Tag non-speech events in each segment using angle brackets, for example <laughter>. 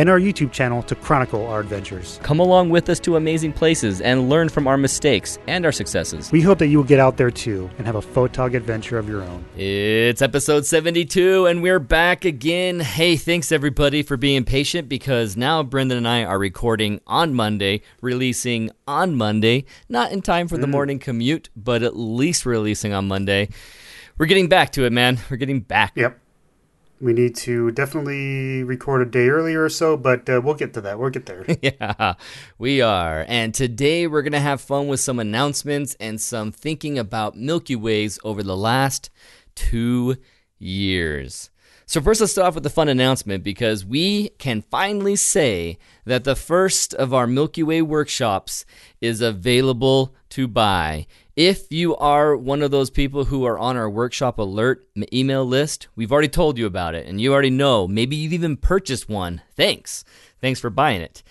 and our YouTube channel to chronicle our adventures. Come along with us to amazing places and learn from our mistakes and our successes. We hope that you will get out there too and have a photog adventure of your own. It's episode 72, and we're back again. Hey, thanks everybody for being patient because now Brendan and I are recording on Monday, releasing on Monday, not in time for the mm. morning commute, but at least releasing on Monday. We're getting back to it, man. We're getting back. Yep. We need to definitely record a day earlier or so, but uh, we'll get to that. We'll get there. <laughs> yeah, we are. And today we're going to have fun with some announcements and some thinking about Milky Ways over the last two years. So, first, let's start off with the fun announcement because we can finally say that the first of our Milky Way workshops is available to buy. If you are one of those people who are on our workshop alert email list, we've already told you about it and you already know. Maybe you've even purchased one. Thanks. Thanks for buying it.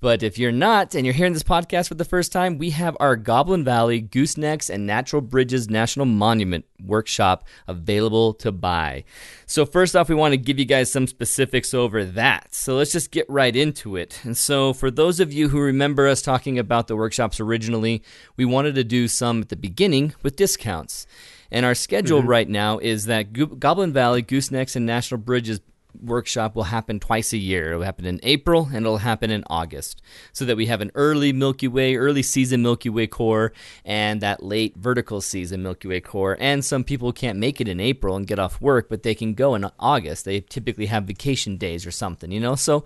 But if you're not and you're hearing this podcast for the first time, we have our Goblin Valley Goosenecks and Natural Bridges National Monument workshop available to buy. So, first off, we want to give you guys some specifics over that. So, let's just get right into it. And so, for those of you who remember us talking about the workshops originally, we wanted to do some at the beginning with discounts. And our schedule mm-hmm. right now is that Go- Goblin Valley, Goosenecks, and National Bridges workshop will happen twice a year. It'll happen in April and it'll happen in August, so that we have an early Milky Way, early season Milky Way core, and that late vertical season Milky Way core. And some people can't make it in April and get off work, but they can go in August. They typically have vacation days or something, you know. So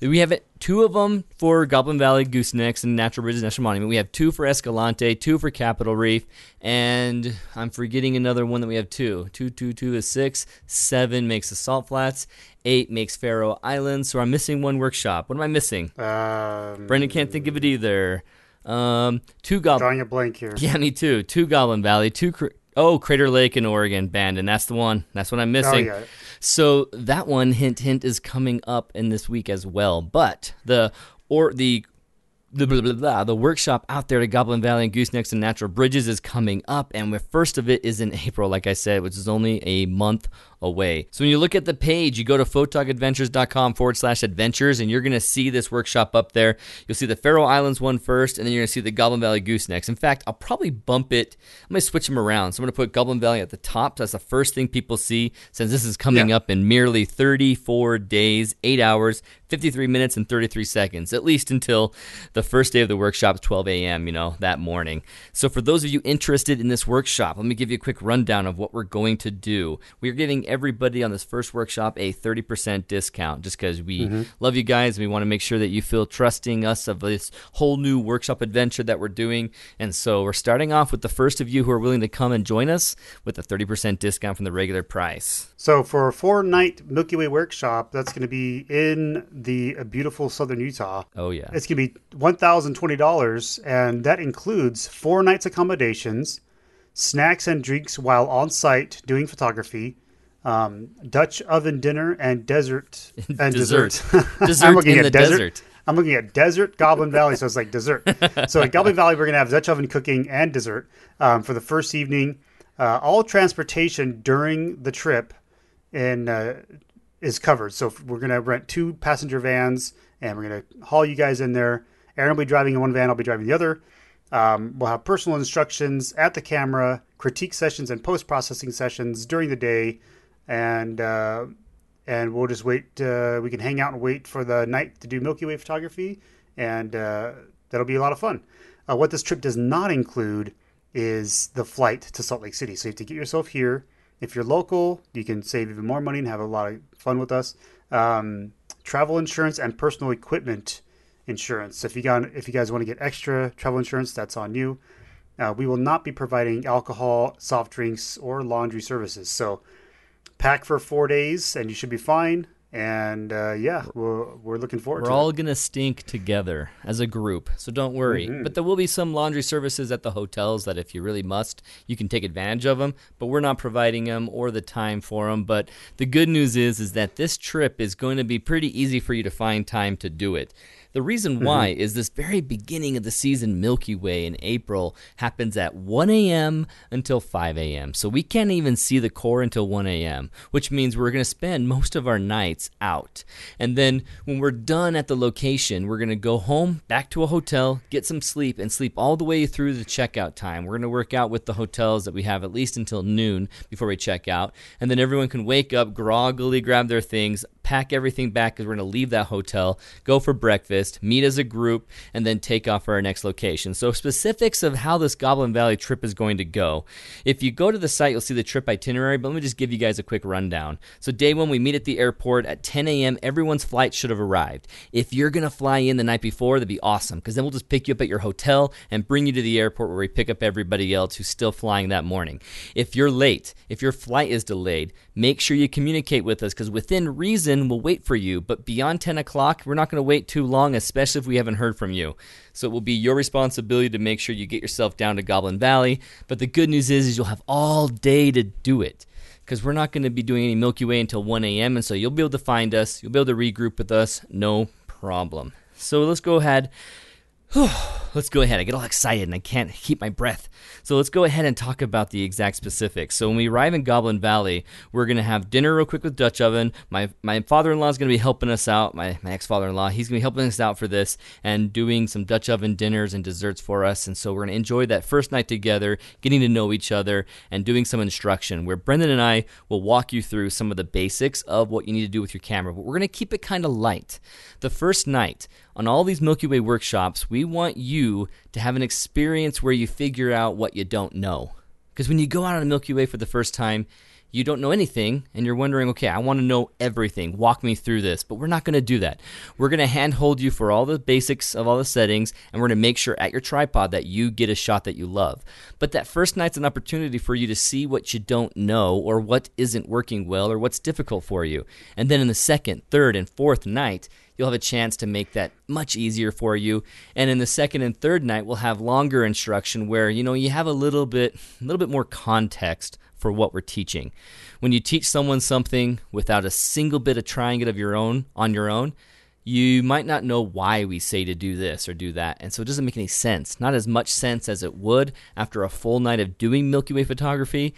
we have two of them for Goblin Valley Goosenecks and Natural Bridges National Monument. We have two for Escalante, two for Capitol Reef, and I'm forgetting another one that we have two. Two, two, two is six. Seven makes the Salt Flats. Eight makes Faroe Islands. So I'm missing one workshop. What am I missing? Um, Brendan can't think of it either. Um, two Goblin. Drawing a blank here. Yeah, me too. Two Goblin Valley. Two. Oh, Crater Lake in Oregon band, and that's the one. That's what I'm oh, missing. Oh, yeah. So that one, hint, hint, is coming up in this week as well. But the or the the blah, blah, blah, the workshop out there to Goblin Valley and Goosenecks and Natural Bridges is coming up, and the first of it is in April, like I said, which is only a month away. So when you look at the page, you go to photogadventures.com forward slash adventures, and you're going to see this workshop up there. You'll see the Faroe Islands one first, and then you're going to see the Goblin Valley Goosenecks. In fact, I'll probably bump it. I'm going to switch them around. So I'm going to put Goblin Valley at the top. So that's the first thing people see since this is coming yeah. up in merely 34 days, 8 hours, 53 minutes, and 33 seconds, at least until the first day of the workshop, 12 a.m., you know, that morning. So for those of you interested in this workshop, let me give you a quick rundown of what we're going to do. We're giving everybody on this first workshop a 30% discount just because we mm-hmm. love you guys. And we want to make sure that you feel trusting us of this whole new workshop adventure that we're doing. And so we're starting off with the first of you who are willing to come and join us with a 30% discount from the regular price. So for a four night Milky Way workshop, that's going to be in the beautiful southern Utah. Oh, yeah. It's going to be $1,020, and that includes four nights accommodations snacks and drinks while on site doing photography, um, Dutch oven dinner and desert and dessert. Dessert, <laughs> I'm looking in at desert. desert. I'm looking at desert Goblin Valley, so it's like dessert. <laughs> so at Goblin Valley, we're gonna have Dutch oven cooking and dessert um, for the first evening. Uh, all transportation during the trip in uh, is covered. So we're gonna rent two passenger vans, and we're gonna haul you guys in there. Aaron will be driving in one van. I'll be driving the other. Um, we'll have personal instructions at the camera, critique sessions, and post processing sessions during the day and uh, and we'll just wait. Uh, we can hang out and wait for the night to do Milky Way photography, and uh, that'll be a lot of fun. Uh, what this trip does not include is the flight to Salt Lake City. So you have to get yourself here. If you're local, you can save even more money and have a lot of fun with us. Um, travel insurance and personal equipment insurance. So if you got if you guys want to get extra travel insurance, that's on you. Uh, we will not be providing alcohol, soft drinks, or laundry services. So pack for four days and you should be fine. and uh, yeah, we're, we're looking forward. To it. We're all it. gonna stink together as a group, so don't worry. Mm-hmm. But there will be some laundry services at the hotels that, if you really must, you can take advantage of them. But we're not providing them or the time for them. But the good news is, is that this trip is going to be pretty easy for you to find time to do it. The reason mm-hmm. why is this very beginning of the season Milky Way in April happens at 1 a.m. until 5 a.m. So we can't even see the core until 1 a.m., which means we're going to spend most of our nights out. And then when we're done at the location, we're going to go home, back to a hotel, get some sleep, and sleep all the way through the checkout time. We're going to work out with the hotels that we have at least until noon before we check out. And then everyone can wake up, groggily grab their things, pack everything back because we're going to leave that hotel, go for breakfast, meet as a group, and then take off for our next location. So, specifics of how this Goblin Valley trip is going to go. If you go to the site, you'll see the trip itinerary, but let me just give you guys a quick rundown. So, day one, we meet at the airport at 10 a.m. Everyone's flight should have arrived. If you're going to fly in the night before, that'd be awesome because then we'll just pick you up at your hotel and bring you to the airport where we pick up everybody else who's still flying that morning. If you're late, if your flight is delayed, make sure you communicate with us because within reason, we'll wait for you. But beyond 10 o'clock, we're not going to wait too long, especially if we haven't heard from you. So it will be your responsibility to make sure you get yourself down to Goblin Valley. But the good news is, is you'll have all day to do it because we're not going to be doing any Milky Way until 1 a.m. And so you'll be able to find us, you'll be able to regroup with us, no problem. So let's go ahead. <sighs> let's go ahead. I get all excited and I can't keep my breath. So let's go ahead and talk about the exact specifics. So when we arrive in Goblin Valley, we're gonna have dinner real quick with Dutch Oven. My my father-in-law is gonna be helping us out. My my ex-father-in-law, he's gonna be helping us out for this and doing some Dutch Oven dinners and desserts for us. And so we're gonna enjoy that first night together, getting to know each other, and doing some instruction. Where Brendan and I will walk you through some of the basics of what you need to do with your camera. But we're gonna keep it kind of light. The first night on all these Milky Way workshops, we want you to have an experience where you figure out what you don't know. Because when you go out on a Milky Way for the first time, you don't know anything and you're wondering, okay, I want to know everything. Walk me through this. But we're not going to do that. We're going to handhold you for all the basics of all the settings and we're going to make sure at your tripod that you get a shot that you love. But that first night's an opportunity for you to see what you don't know or what isn't working well or what's difficult for you. And then in the second, third, and fourth night, you'll have a chance to make that much easier for you. And in the second and third night, we'll have longer instruction where, you know, you have a little bit a little bit more context for what we're teaching. When you teach someone something without a single bit of trying it of your own on your own, you might not know why we say to do this or do that. And so it doesn't make any sense. Not as much sense as it would after a full night of doing Milky Way photography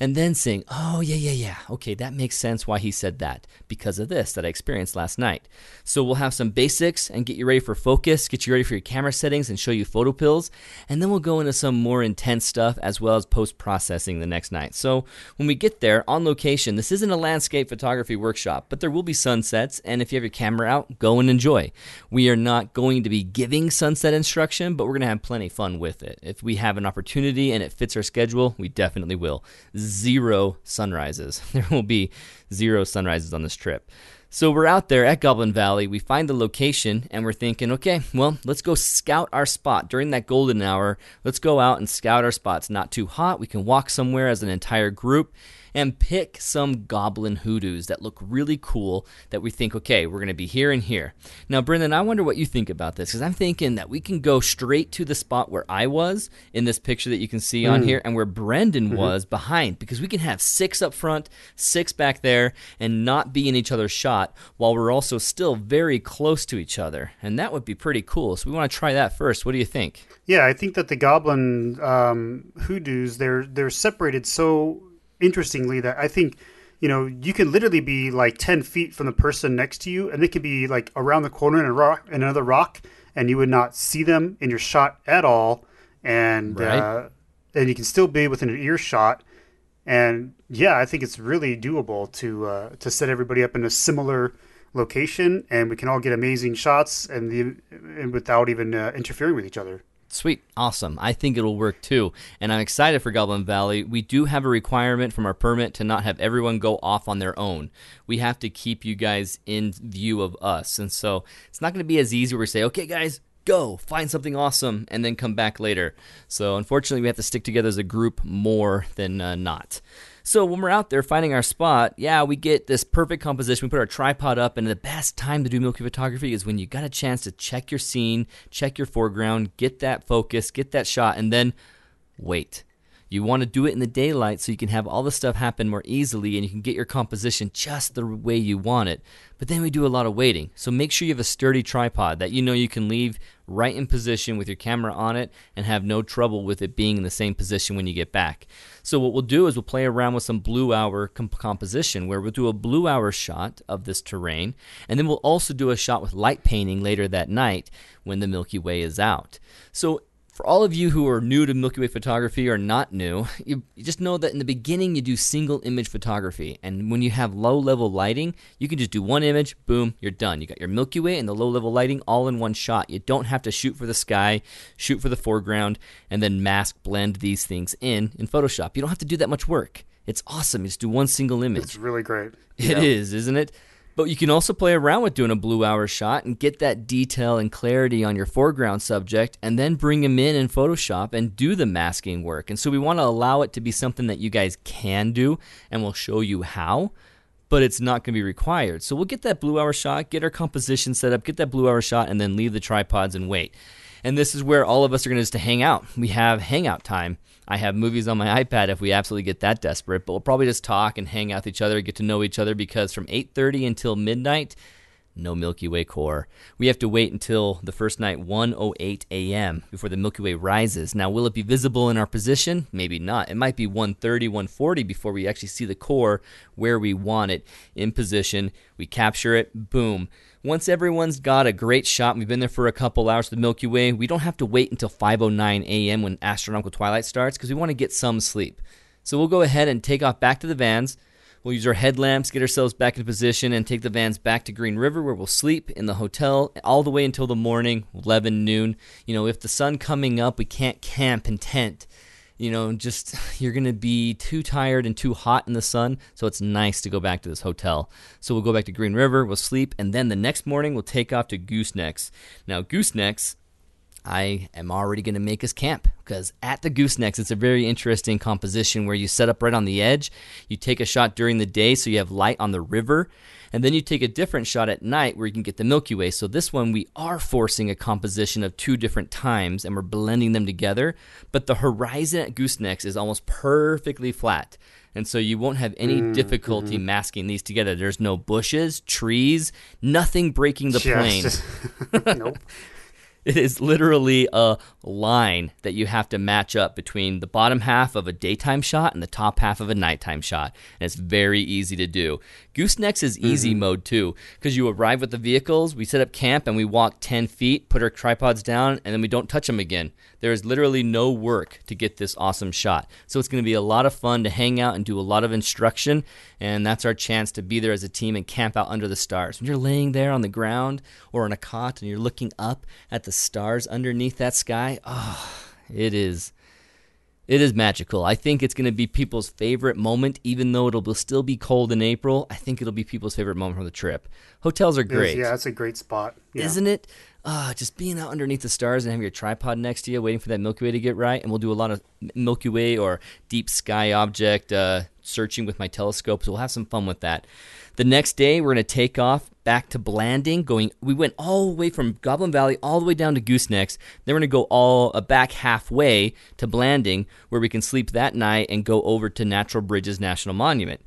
and then saying, oh, yeah, yeah, yeah, okay, that makes sense why he said that because of this that I experienced last night. So we'll have some basics and get you ready for focus, get you ready for your camera settings, and show you PhotoPills. And then we'll go into some more intense stuff as well as post processing the next night. So when we get there on location, this isn't a landscape photography workshop, but there will be sunsets. And if you have your camera out, go and enjoy. We are not going to be giving sunset instruction, but we're going to have plenty of fun with it. If we have an opportunity and it fits our schedule, we definitely will zero sunrises. <laughs> There will be zero sunrises on this trip. So we're out there at Goblin Valley. We find the location and we're thinking, okay, well, let's go scout our spot during that golden hour. Let's go out and scout our spots. Not too hot. We can walk somewhere as an entire group and pick some goblin hoodoos that look really cool that we think, okay, we're going to be here and here. Now, Brendan, I wonder what you think about this because I'm thinking that we can go straight to the spot where I was in this picture that you can see on here and where Brendan was behind because we can have six up front, six back there, and not be in each other's shot while we're also still very close to each other. And that would be pretty cool. So we want to try that first. What do you think? Yeah, I think that the goblin um, hoodoos they're they're separated so interestingly that I think you know you can literally be like ten feet from the person next to you, and they could be like around the corner in a rock in another rock, and you would not see them in your shot at all, and Right. uh, and you can still be within an earshot. And yeah, I think it's really doable to uh, to set everybody up in a similar location, and we can all get amazing shots, and the and without even uh, interfering with each other. Sweet. Awesome. I think it'll work too. And I'm excited for Goblin Valley. We do have a requirement from our permit to not have everyone go off on their own. We have to keep you guys in view of us. And so it's not going to be as easy where we say, okay, guys, go find something awesome and then come back later. So unfortunately, we have to stick together as a group more than uh, not. So when we're out there finding our spot, yeah, we get this perfect composition. We put our tripod up, and the best time to do Milky photography is when you got a chance to check your scene, check your foreground, get that focus, get that shot, and then wait. You want to do it in the daylight so you can have all the stuff happen more easily and you can get your composition just the way you want it. But then we do a lot of waiting. So make sure you have a sturdy tripod that you know you can leave right in position with your camera on it and have no trouble with it being in the same position when you get back. So what we'll do is we'll play around with some blue hour comp- composition where we'll do a blue hour shot of this terrain and then we'll also do a shot with light painting later that night when the Milky Way is out. So for all of you who are new to Milky Way photography or not new, <laughs> you, you, just know that in the beginning you do single image photography. And when you have low level lighting, you can just do one image, boom, you're done. You got your Milky Way and the low level lighting all in one shot. You don't have to shoot for the sky, shoot for the foreground, and then mask blend these things in in Photoshop. You don't have to do that much work. It's awesome. You just do one single image. It's really great. It yeah. is, isn't it? But you can also play around with doing a blue hour shot and get that detail and clarity on your foreground subject and then bring them in in Photoshop and do the masking work. And so we want to allow it to be something that you guys can do and we'll show you how, but it's not going to be required. So we'll get that blue hour shot, get our composition set up, get that blue hour shot, and then leave the tripods and wait. And this is where all of us are going to just hang out. We have hangout time. I have movies on my iPad if we absolutely get that desperate, but we'll probably just talk and hang out with each other, get to know each other because from 8:30 until midnight, no Milky Way core. We have to wait until the first night 1:08 a.m. before the Milky Way rises. Now, will it be visible in our position? Maybe not. It might be 1:30, 1:40 before we actually see the core where we want it in position. We capture it, boom. Once everyone's got a great shot, we've been there for a couple hours the Milky Way, we don't have to wait until 5:09 a.m. when astronomical twilight starts because we want to get some sleep. So we'll go ahead and take off back to the vans. We'll use our headlamps, get ourselves back into position, and take the vans back to Green River where we'll sleep in the hotel all the way until the morning, 11 noon. You know, if the sun coming up, we can't camp and tent you know, just <laughs> you're going to be too tired and too hot in the sun. So it's nice to go back to this hotel. So we'll go back to Green River, we'll sleep, and then the next morning we'll take off to Goosenecks. Now, Goosenecks, I am already going to make us camp because at the Goosenecks, it's a very interesting composition where you set up right on the edge. You take a shot during the day so you have light on the river and then you take a different shot at night where you can get the Milky Way. So this one, we are forcing a composition of two different times and we're blending them together. But the horizon at Goosenecks is almost perfectly flat. And so you won't have any mm, difficulty mm-hmm. masking these together. There's no bushes, trees, nothing breaking the yes. plane. <laughs> nope. <laughs> <laughs> It is literally a line that you have to match up between the bottom half of a daytime shot and the top half of a nighttime shot. And it's very easy to do. Goosenecks is easy mm-hmm. mode too, because you arrive with the vehicles, we set up camp, and we walk 10 feet, put our tripods down, and then we don't touch them again. There is literally no work to get this awesome shot. So it's going to be a lot of fun to hang out and do a lot of instruction, and that's our chance to be there as a team and camp out under the stars. When you're laying there on the ground or on a cot and you're looking up at the stars underneath that sky, oh, it is it is magical. I think it's going to be people's favorite moment, even though it'll still be cold in April. I think it'll be people's favorite moment from the trip. Hotels are great. Yeah, that's a great spot. Yeah. Isn't it? Uh, just being out underneath the stars and having your tripod next to you, waiting for that Milky Way to get right. And we'll do a lot of Milky Way or deep sky object uh, searching with my telescope. So we'll have some fun with that. The next day, we're going to take off back to Blanding. Going, we went all the way from Goblin Valley all the way down to Goosenecks. Then we're to go all uh, back halfway to Blanding, where we can sleep that night and go over to Natural Bridges National Monument.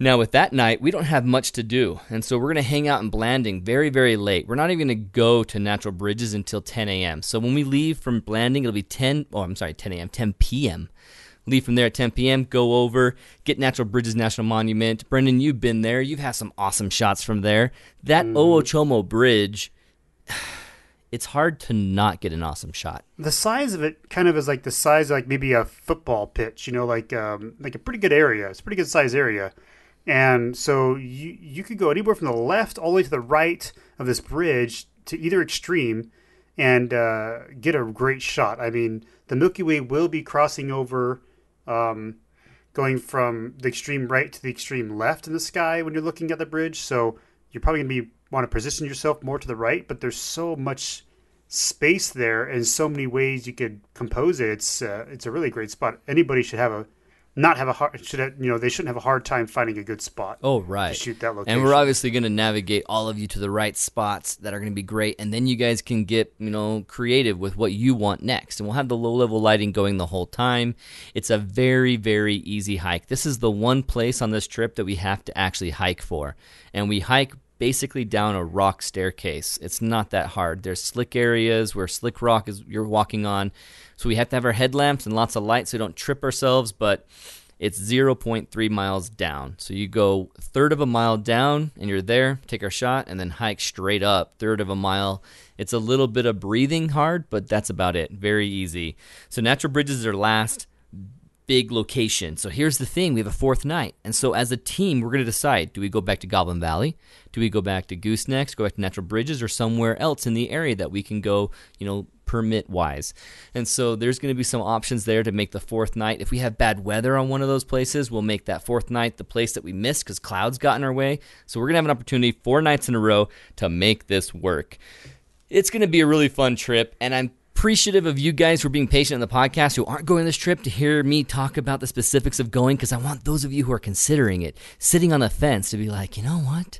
Now, with that night, we don't have much to do, and so we're going to hang out in Blanding very, very late. We're not even going to go to Natural Bridges until 10 a.m. So when we leave from Blanding, it'll be 10. Oh, I'm sorry, 10 a.m. 10 p.m leave from there at 10 p.m. Go over, get Natural Bridges National Monument. Brendan, you've been there. You've had some awesome shots from there. That mm. Owachomo Bridge, <sighs> it's hard to not get an awesome shot. The size of it kind of is like the size of like maybe a football pitch. You know, like um, like a pretty good area. It's a pretty good size area. And so you you could go anywhere from the left all the way to the right of this bridge to either extreme and uh, get a great shot. I mean, the Milky Way will be crossing over um, going from the extreme right to the extreme left in the sky when you're looking at the bridge. So you're probably going to be want to position yourself more to the right, but there's so much space there and so many ways you could compose it. It's uh, it's a really great spot. Anybody should have a not have a hard should have, you know they shouldn't have a hard time finding a good spot. Oh, right. Shoot that location. And we're obviously going to navigate all of you to the right spots that are going to be great. And then you guys can get, you know, creative with what you want next. And we'll have the low level lighting going the whole time. It's a very, very easy hike. This is the one place on this trip that we have to actually hike for. And we hike basically down a rock staircase. It's not that hard. There's slick areas where slick rock is you're walking on. So we have to have our headlamps and lots of light so we don't trip ourselves, but it's 0.3 miles down. So you go third of a mile down and you're there, take our shot, and then hike straight up third of a mile. It's a little bit of breathing hard, but that's about it. Very easy. So Natural Bridges are last big location. So here's the thing we have a fourth night. And so as a team, we're going to decide do we go back to Goblin Valley? Do we go back to Goosenecks, go back to Natural Bridges, or somewhere else in the area that we can go, you know, permit wise? And so there's going to be some options there to make the fourth night. If we have bad weather on one of those places, we'll make that fourth night the place that we missed because clouds got in our way. So we're going to have an opportunity four nights in a row to make this work. It's going to be a really fun trip, and I'm appreciative of you guys for being patient in the podcast who aren't going this trip to hear me talk about the specifics of going because I want those of you who are considering it, sitting on the fence, to be like, you know what?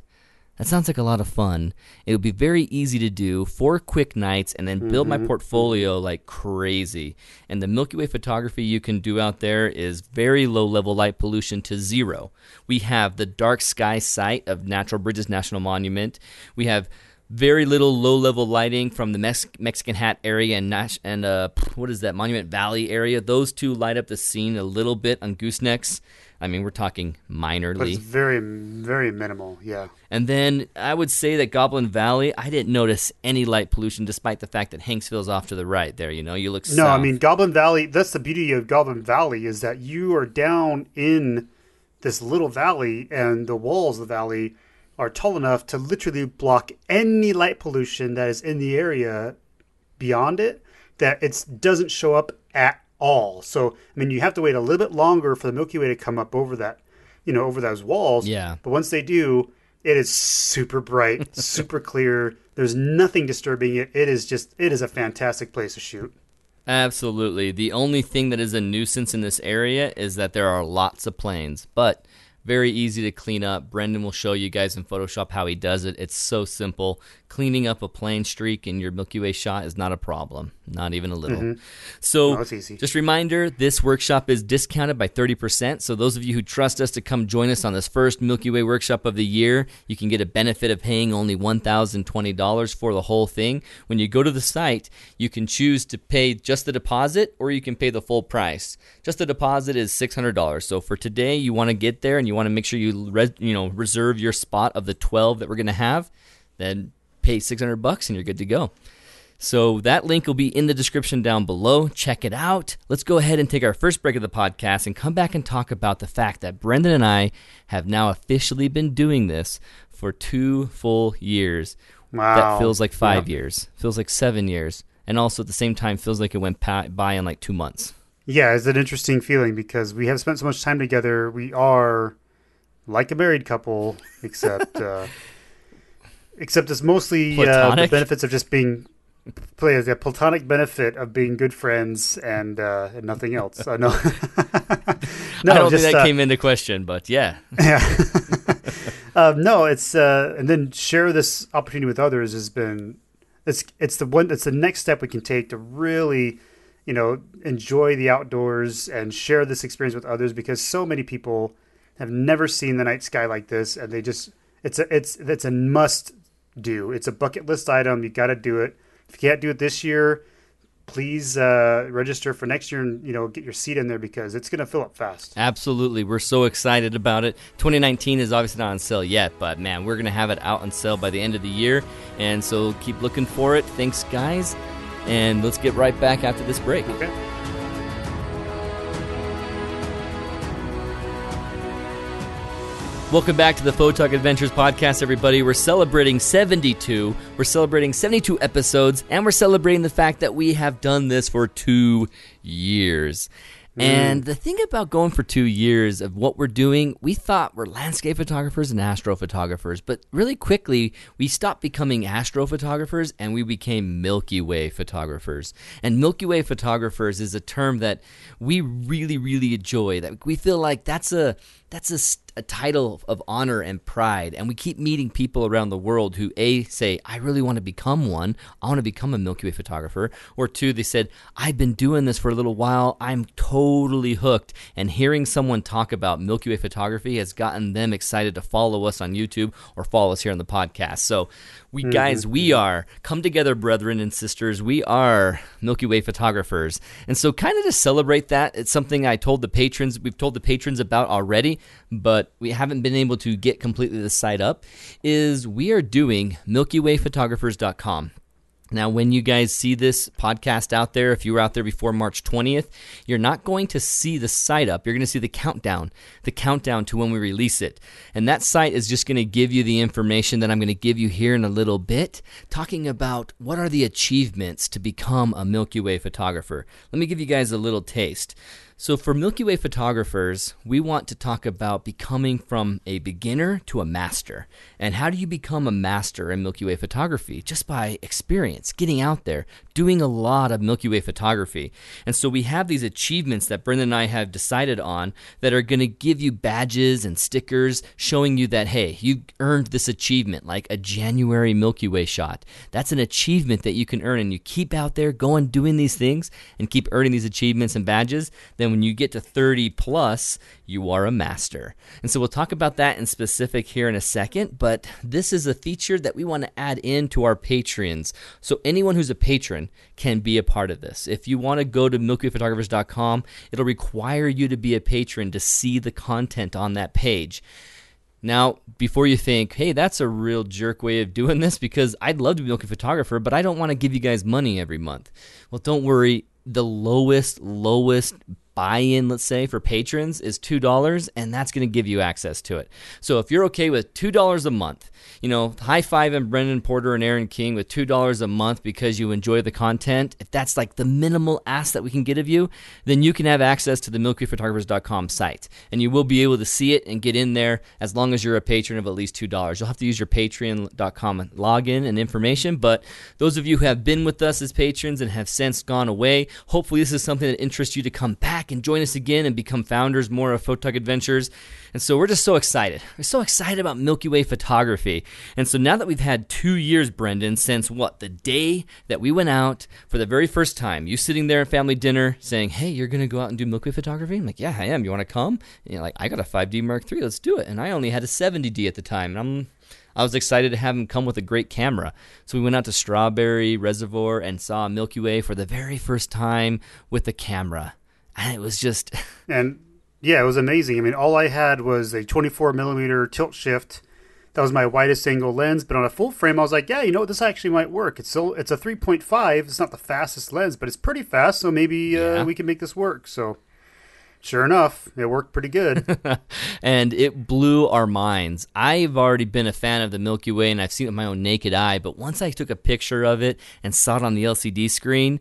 That sounds like a lot of fun. It would be very easy to do, four quick nights, and then build my mm-hmm. portfolio like crazy. And the Milky Way photography you can do out there is very low level light pollution to zero. We have the dark sky site of Natural Bridges National Monument. We have very little low level lighting from the Mex- Mexican Hat area and Nash- and uh, what is that Monument Valley area. Those two light up the scene a little bit on Goosenecks. I mean, we're talking minorly. but it's very very minimal. Yeah. And then I would say that Goblin Valley, I didn't notice any light pollution, despite the fact that Hanksville's off to the right. There, you know, you look. No, I mean Goblin Valley. That's the beauty of Goblin Valley is that you are down in this little valley, and the walls of the valley are tall enough to literally block any light pollution that is in the area beyond it. That it doesn't show up at all. So I mean, you have to wait a little bit longer for the Milky Way to come up over that, you know, over those walls. Yeah. But once they do, it is super bright, <laughs> super clear. There's nothing disturbing it. It is just, it is a fantastic place to shoot. Absolutely. The only thing that is a nuisance in this area is that there are lots of planes, but very easy to clean up. Brendan will show you guys in Photoshop how he does it. It's so simple. Cleaning up a plane streak in your Milky Way shot is not a problem, not even a little. Mm-hmm. So, No, just reminder this workshop is discounted by 30%. So, those of you who trust us to come join us on this first Milky Way workshop of the year, you can get a benefit of paying only $1,020 for the whole thing. When you go to the site, you can choose to pay just the deposit or you can pay the full price. Just the deposit is $600. So, for today, you want to get there and you want to make sure you res- you know reserve your spot of the 12 that we're going to have, then pay 600 bucks and you're good to go. So that link will be in the description down below. Check it out. Let's go ahead and take our first break of the podcast and come back and talk about the fact that Brendan and I have now officially been doing this for two full years. Wow. That feels like five years. Feels like seven years. And also at the same time feels like it went by in like two months. Yeah, it's an interesting feeling because we have spent so much time together. We are like a married couple, except <laughs> uh, except it's mostly uh, the benefits of just being play the platonic benefit of being good friends and uh, and nothing else. Uh, no, <laughs> no, I don't just, think that uh, came into question, but yeah. <laughs> yeah. <laughs> um, no, it's uh, and then share this opportunity with others has been it's it's the one it's the next step we can take to really you know enjoy the outdoors and share this experience with others because so many people have never seen the night sky like this and they just it's a it's it's a must do it's a bucket list item you got to do it if you can't do it this year please uh, register for next year and you know get your seat in there because it's going to fill up fast Absolutely. We're so excited about it. 2019 is obviously not on sale yet, but man, we're going to have it out on sale by the end of the year. And so keep looking for it. Thanks, guys. And let's get right back after this break. okay Welcome back to the Photog Adventures podcast, everybody. We're celebrating 72. We're celebrating 72 episodes, and we're celebrating the fact that we have done this for two years. Mm. And the thing about going for two years of what we're doing, we thought we're landscape photographers and astrophotographers, but really quickly we stopped becoming astrophotographers and we became Milky Way photographers. And Milky Way photographers is a term that we really, really enjoy. That we feel like that's a that's a, a, title of honor and pride. And we keep meeting people around the world who, A, say, I really want to become one. I want to become a Milky Way photographer. Or two, they said, I've been doing this for a little while. I'm totally hooked. And hearing someone talk about Milky Way photography has gotten them excited to follow us on YouTube or follow us here on the podcast. So, we mm-hmm. guys, we are come together, brethren and sisters. We are Milky Way photographers. And so, kind of to celebrate that, it's something I told the patrons, we've told the patrons about already but we haven't been able to get completely the site up, is we are doing MilkyWayPhotographers.com. Now, when you guys see this podcast out there, if you were out there before March 20th, you're not going to see the site up. You're going to see the countdown, the countdown to when we release it. And that site is just going to give you the information that I'm going to give you here in a little bit, talking about what are the achievements to become a Milky Way photographer. Let me give you guys a little taste. So, for Milky Way photographers, we want to talk about becoming from a beginner to a master. And how do you become a master in Milky Way photography? Just by experience, getting out there, doing a lot of Milky Way photography. And so, we have these achievements that Brendan and I have decided on that are going to give you badges and stickers showing you that, hey, you earned this achievement, like a January Milky Way shot. That's an achievement that you can earn. And you keep out there going, doing these things, and keep earning these achievements and badges. Then then when you get to 30 plus, you are a master. And so we'll talk about that in specific here in a second, but this is a feature that we want to add into our Patreons. So anyone who's a patron can be a part of this. If you want to go to milkywayphotographers.com, it'll require you to be a patron to see the content on that page. Now, before you think, hey, that's a real jerk way of doing this because I'd love to be a photographer, but I don't want to give you guys money every month. Well, don't worry. The lowest, lowest buy-in, let's say, for patrons is $2, and that's going to give you access to it. So if you're okay with $2 a month, you know, high five and Brendan Porter and Aaron King with $2 a month because you enjoy the content, if that's like the minimal ask that we can get of you, then you can have access to the milkywayphotographers.com site. And you will be able to see it and get in there as long as you're a patron of at least $2. You'll have to use your patreon.com login and information, but those of you who have been with us as patrons and have since gone away, hopefully this is something that interests you to come back back and join us again and become founders more of Photog Adventures. And so we're just so excited. We're so excited about Milky Way photography. And so now that we've had two years, Brendan, since what? The day that we went out for the very first time, you sitting there at family dinner saying, Hey, you're going to go out and do Milky Way photography? I'm like, Yeah, I am. You want to come? And you're like, I got a 5D Mark III. Let's do it. And I only had a 70D at the time. And I'm I was excited to have him come with a great camera. So we went out to Strawberry Reservoir and saw Milky Way for the very first time with the camera and it was just and yeah, it was amazing. I mean, all I had was a 24 millimeter tilt shift. That was my widest angle lens, but on a full frame, I was like, yeah, you know what, this actually might work. It's still it's a 3.5. It's not the fastest lens, but it's pretty fast, so maybe uh, we can make this work. So Sure enough, it worked pretty good. <laughs> and it blew our minds. I've already been a fan of the Milky Way and I've seen it with my own naked eye, but once I took a picture of it and saw it on the LCD screen,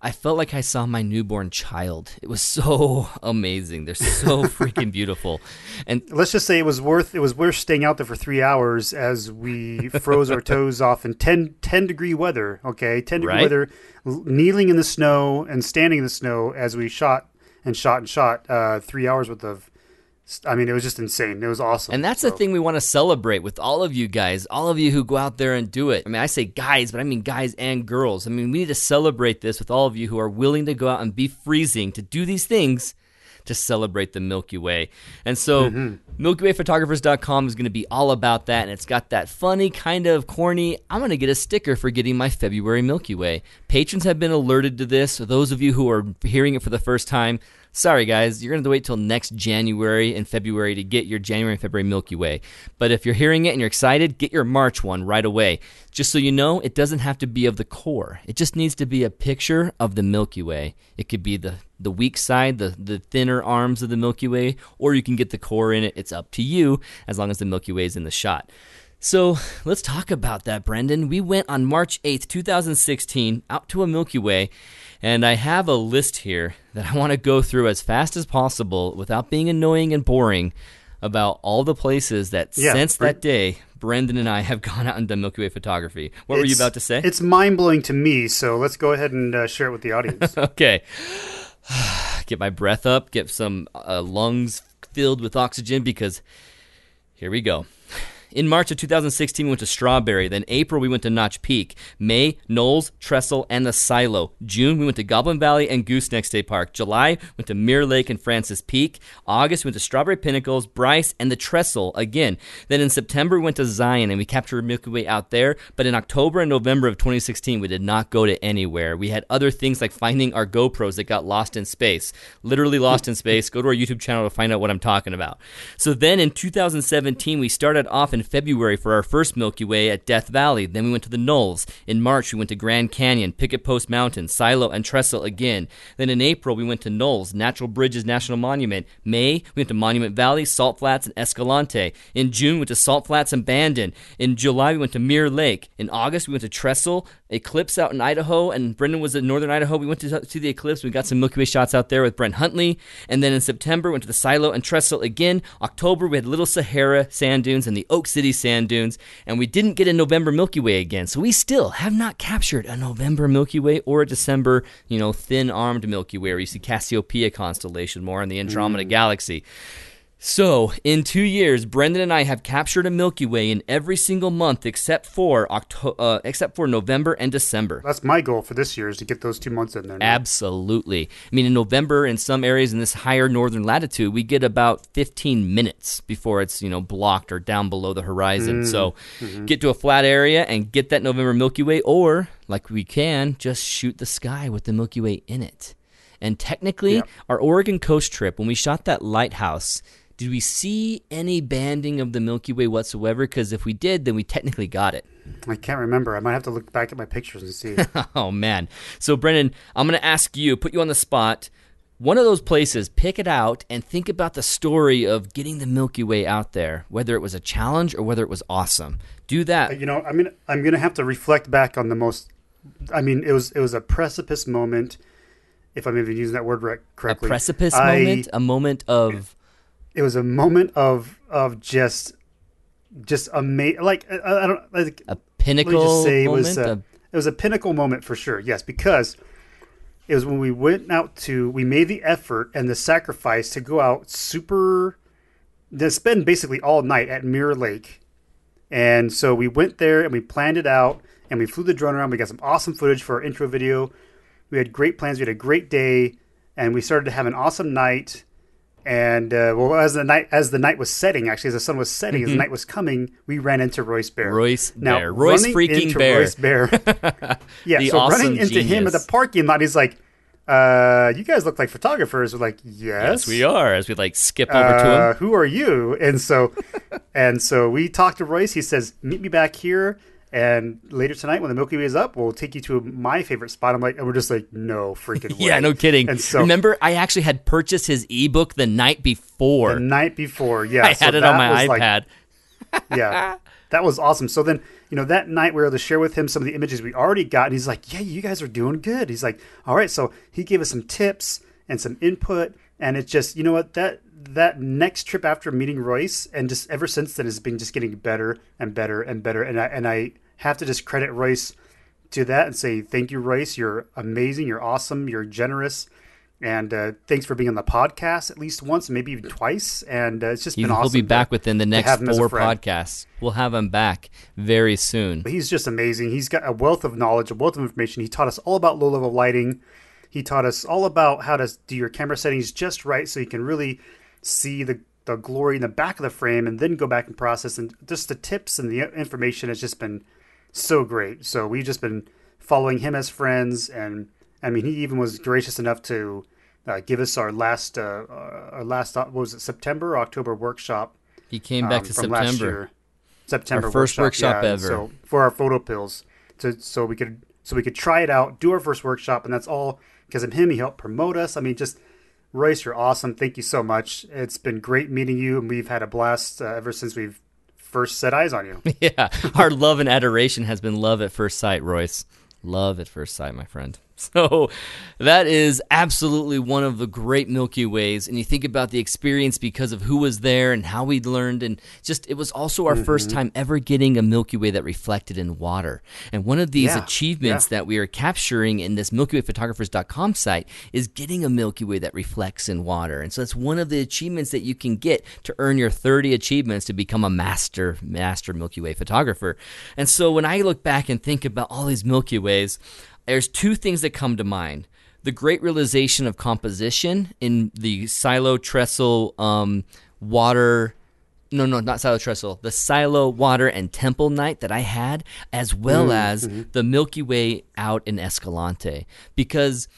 I felt like I saw my newborn child. It was <laughs> so amazing. They're so <laughs> freaking beautiful. And let's just say it was worth it was worth staying out there for three hours as we <laughs> froze our toes off in 10, 10 degree weather. Okay, ten degree right? weather, kneeling in the snow and standing in the snow as we shot and shot and shot. Uh, three hours worth of I mean, it was just insane. It was awesome. And that's so. the thing we want to celebrate with all of you guys, all of you who go out there and do it. I mean, I say guys, but I mean guys and girls. I mean, we need to celebrate this with all of you who are willing to go out and be freezing to do these things to celebrate the Milky Way. And so, mm-hmm. MilkyWayPhotographers.com is going to be all about that. And it's got that funny, kind of corny, I'm going to get a sticker for getting my February Milky Way. Patrons have been alerted to this. So, those of you who are hearing it for the first time, sorry guys, you're going to wait till next January and February to get your January and February Milky Way. But if you're hearing it and you're excited, get your March one right away. Just so you know, it doesn't have to be of the core. It just needs to be a picture of the Milky Way. It could be the the weak side, the the thinner arms of the Milky Way, or you can get the core in it. It's up to you as long as the Milky Way is in the shot. So let's talk about that, Brendan. We went on March 8th, 2016, out to a Milky Way, and I have a list here that I want to go through as fast as possible without being annoying and boring about all the places that Yeah, since that day, Brendan and I have <laughs> gone out and done Milky Way photography. What were you about to say? It's mind blowing to me. So let's go ahead and uh, share it with the audience. <laughs> Okay. <sighs> get my breath up, get some uh, lungs filled with oxygen because here we go. In March of 2016, we went to Strawberry. Then April, we went to Notch Peak. May, Knolls, Trestle, and the Silo. June, we went to Goblin Valley and Goose Gooseneck State Park. July, went to Mirror Lake and Francis Peak. August, we went to Strawberry Pinnacles, Bryce, and the Trestle again. Then in September, we went to Zion and we captured Milky Way out there. But in October and November of 2016, we did not go to anywhere. We had other things like finding our GoPros that got lost in space. Literally lost in space. Go to our YouTube channel to find out what I'm talking about. So then in 2017, we started off in February for our first Milky Way at Death Valley. Then we went to the Knolls. In March, we went to Grand Canyon, Picket Post Mountain, Silo, and Trestle again. Then in April, we went to Knolls, Natural Bridges National Monument. May, we went to Monument Valley, Salt Flats, and Escalante. In June, we went to Salt Flats and Bandon. In July, we went to Mirror Lake. In August, we went to Trestle, Eclipse out in Idaho, and Brendan was in northern Idaho. We went to, to the Eclipse. We got some Milky Way shots out there with Brent Huntley. And then in September, went to the Silo and Trestle again. October, we had Little Sahara sand dunes and the Oak City sand dunes. And we didn't get a November Milky Way again. So we still have not captured a November Milky Way or a December, you know, thin armed Milky Way where you see Cassiopeia constellation more in the Andromeda mm. galaxy. So, in two years, Brendan and I have captured a Milky Way in every single month except for Octo- uh, except for November and December. That's my goal for this year is to get those two months in there. now. Absolutely. I mean, in November, in some areas in this higher northern latitude, we get about 15 minutes before it's, you know, blocked or down below the horizon. So get to a flat area and get that November Milky Way, or, like we can, just shoot the sky with the Milky Way in it. And technically, our Oregon coast trip, when we shot that lighthouse, did we see any banding of the Milky Way whatsoever? Because if we did, then we technically got it. I can't remember. I might have to look back at my pictures and see. <laughs> Oh man. So Brendan, I'm going to ask you, put you on the spot. One of those places, pick it out and think about the story of getting the Milky Way out there, whether it was a challenge or whether it was awesome. Do that. you know, I mean, I'm gonna have to reflect back on the most. I mean, it was it was a precipice moment, if I'm even using that word right, A correctly. precipice I- moment, a moment of It was a moment of of just just amazing. Like I, I don't like. a Let me pinnacle just say it was uh, a- it was a pinnacle moment for sure. Yes, because it was when we went out to we made the effort and the sacrifice to go out super to spend basically all night at Mirror Lake. And so we went there and we planned it out and we flew the drone around. We got some awesome footage for our intro video. We had great plans. We had a great day, and we started to have an awesome night. And uh, well, as the night as the night was setting, actually, as the sun was setting, as the night was coming, we ran into Royce Bair. Mm-hmm. Royce now, Bair. Royce freaking into Bair. Royce Bair. <laughs> <laughs> yeah, The so awesome running into him at the parking lot, he's like, uh, "You guys look like photographers." We're like, "Yes, yes, we are. As we like skip over to uh, him. who are you? And so, <laughs> and so we talked to Royce. He says, meet me back here. And later tonight, when the Milky Way is up, we'll take you to my favorite spot. I'm like, and we're just like, no freaking <laughs> way. Yeah, no kidding. And so Remember, I actually had purchased his ebook the night before. the night before, yeah, I so had it on my was like- iPad. <laughs> yeah, that was awesome. So then, you know, that night we were able to share with him some of the images we already got, and he's like, "Yeah, you guys are doing good." He's like, "All right." So he gave us some tips and some input, and it's just, you know what that that next trip after meeting Royce, and just ever since then has been just getting better and better and better. And I and I have to just credit Royce to that and say thank you, Royce. You're amazing. You're awesome. You're generous. And uh, thanks for being on the podcast at least once, maybe even twice. And uh, it's just been He, been will awesome. He'll be to- back within the next have him as a four podcasts. We'll have him back very soon. But he's just amazing. He's got a wealth of knowledge, a wealth of information. He taught us all about low level lighting. He taught us all about how to do your camera settings just right so you can really see the, the glory in the back of the frame and then go back and process. And just the tips and the information has just been so great. So we've just been following him as friends. And I mean, he even was gracious enough to uh, give us our last, uh, our last, uh, what was it, September or October workshop He came back um, to September. year. September Our first workshop yeah, ever. So for our PhotoPills, to so we could so we could try it out, do our first workshop, and that's all because of him. He helped promote us. I mean, just Royce, you're awesome. Thank you so much. It's been great meeting you, and we've had a blast uh, ever since we've first set eyes on you. <laughs> yeah, our love and adoration has been love at first sight, Royce. Love at first sight, my friend. <laughs> So that is absolutely one of the great Milky Ways. And you think about the experience because of who was there and how we learned. And just, it was also our mm-hmm. first time ever getting a Milky Way that reflected in water. And one of these yeah. achievements yeah. that we are capturing in this MilkyWayPhotographers.com site is getting a Milky Way that reflects in water. And so that's one of the achievements that you can get to earn your 30 achievements to become a master, master Milky Way photographer. And so when I look back and think about all these Milky Ways, there's two things that come to mind the great realization of composition in the silo trestle um, water no no not silo trestle the silo water and temple night that i had as well mm, as mm-hmm. the milky way out in escalante because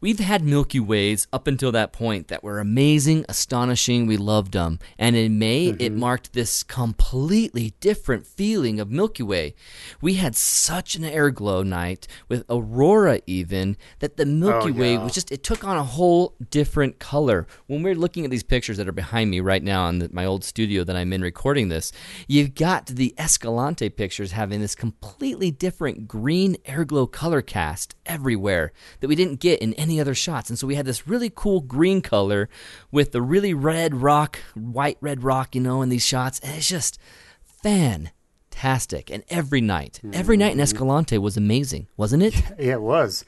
We've had Milky Ways up until that point that were amazing, astonishing. We loved them. And in May, mm-hmm. it marked this completely different feeling of Milky Way. We had such an airglow night with aurora, even, that the Milky oh, yeah. Way was just, it took on a whole different color. When we're looking at these pictures that are behind me right now in the, my old studio that I'm in recording this, you've got the Escalante pictures having this completely different green airglow color cast everywhere that we didn't get in any any other shots. And so we had this really cool green color with the really red rock, white red rock, you know, in these shots. And it's just fantastic. And every night, every night in mm-hmm. Escalante was amazing, wasn't it? <laughs> Yeah, it was.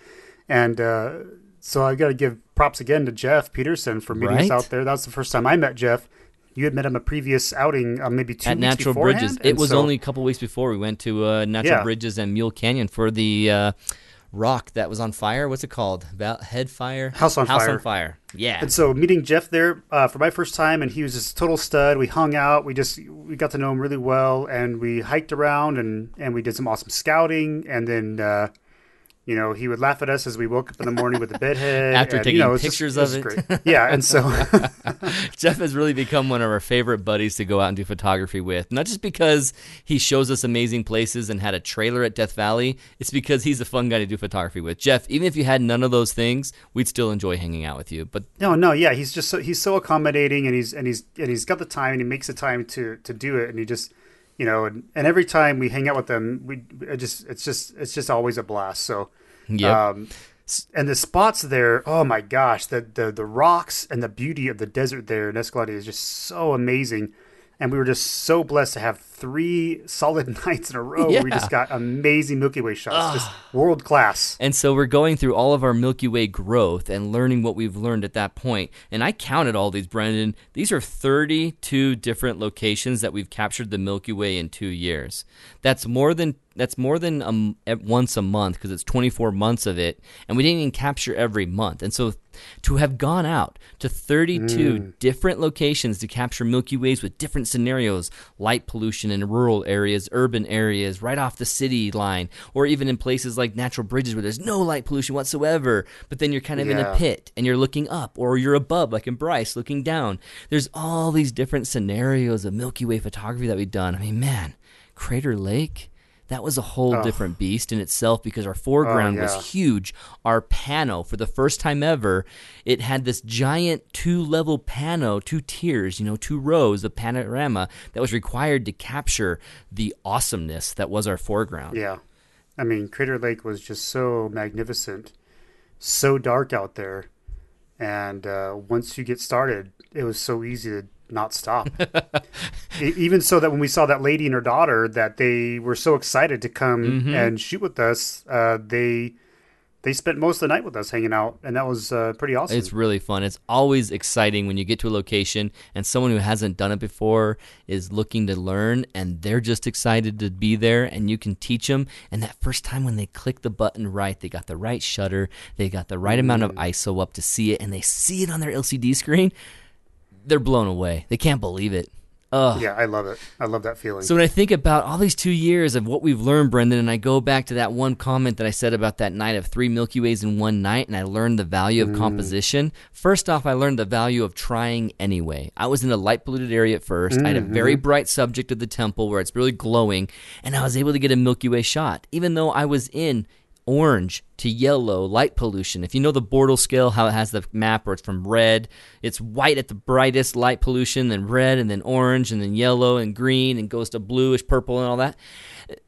And uh, so I got to give props again to Jeff Peterson for meeting right? us out there. That was the first time I met Jeff you had met him a previous outing, uh, maybe two at Natural beforehand? Bridges. It was so, only a couple weeks before we went to uh, Natural yeah. Bridges and Mule Canyon for the uh, rock that was on fire. What's it called? head fire? House on House fire. on fire. Yeah. And so meeting Jeff there uh, for my first time, and he was just total stud. We hung out. We just we got to know him really well, and we hiked around, and and we did some awesome scouting, and then. Uh, you know, he would laugh at us as we woke up in the morning with the bedhead. <laughs> After and, taking you know, pictures just, of it. Great. Yeah, and so <laughs> <laughs> Jeff has really become one of our favorite buddies to go out and do photography with. Not just because he shows us amazing places and had a trailer at Death Valley, it's because he's a fun guy to do photography with. Jeff, even if you had none of those things, we'd still enjoy hanging out with you. But No, no, yeah, he's just so he's so accommodating and he's and he's and he's got the time and he makes the time to to do it and he just you know, and, and every time we hang out with them, we it just it's just it's just always a blast. So yeah. Um, and the spots there, oh my gosh, the, the the rocks and the beauty of the desert there in Escalante is just so amazing and we were just so blessed to have three solid <laughs> nights in a row. Yeah. we just got amazing Milky Way shots, just world class. And so we're going through all of our Milky Way growth and learning what we've learned at that point. And I counted all these, Brendan. These are 32 different locations that we've captured the Milky Way in two years. That's more than that's more than um, once a month because it's 24 months of it, and we didn't even capture every month. And so to have gone out to 32 mm. different locations to capture Milky Ways with different scenarios, light pollution in rural areas, urban areas, right off the city line, or even in places like natural bridges where there's no light pollution whatsoever, but then you're kind of yeah. in a pit and you're looking up, or you're above, like in Bryce, looking down. There's all these different scenarios of Milky Way photography that we've done. I mean, man, Crater Lake that was a whole oh. different beast in itself because our foreground oh, yeah. was huge. Our pano, for the first time ever, it had this giant two level pano, two tiers, you know, two rows of panorama that was required to capture the awesomeness that was our foreground. Yeah. I mean, Crater Lake was just so magnificent, so dark out there. And uh, once you get started, it was so easy to not stop. Even so that when we saw that lady and her daughter, that they were so excited to come mm-hmm. and shoot with us, uh, they they spent most of the night with us hanging out, and that was uh, pretty awesome. It's really fun. It's always exciting when you get to a location and someone who hasn't done it before is looking to learn, and they're just excited to be there, and you can teach them. And that first time when they click the button right, they got the right shutter, they got the right amount of mm. ISO up to see it, and they see it on their LCD screen they're blown away. They can't believe it. Ugh. Yeah, I love it. I love that feeling. So when I think about all these two years of what we've learned, Brendan, and I go back to that one comment that I said about that night of three Milky Ways in one night, and I learned the value of mm. composition. First off, I learned the value of trying anyway. I was in a light polluted area at 1st mm-hmm. I had a very mm-hmm. bright subject of the temple where it's really glowing, and I was able to get a Milky Way shot, even though I was in orange to yellow light pollution. If you know the Bortle scale, how it has the map where it's from red, it's white at the brightest light pollution, then red, and then orange, and then yellow, and green, and goes to bluish purple, and all that.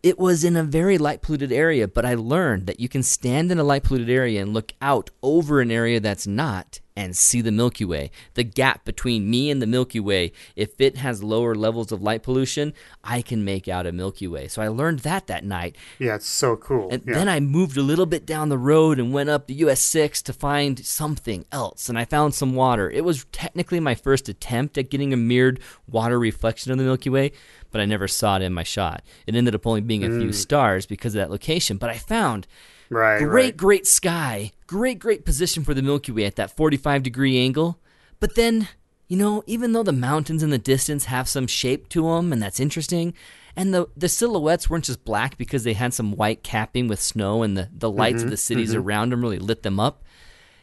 It was in a very light polluted area, but I learned that you can stand in a light polluted area and look out over an area that's not and see the Milky Way. The gap between me and the Milky Way, if it has lower levels of light pollution, I can make out a Milky Way. So I learned that that night. Yeah, it's so cool. And yeah. then I moved a little bit down the road and went up the US 6 to find something else. And I found some water. It was technically my first attempt at getting a mirrored water reflection of the Milky Way, but I never saw it in my shot. It ended up only being a few Mm. stars because of that location. But I found right, great, right. great sky, great, great position for the Milky Way at that 45 degree angle. But then, you know, even though the mountains in the distance have some shape to them, and that's interesting, and the, the silhouettes weren't just black because they had some white capping with snow and the, the lights of the cities around them really lit them up,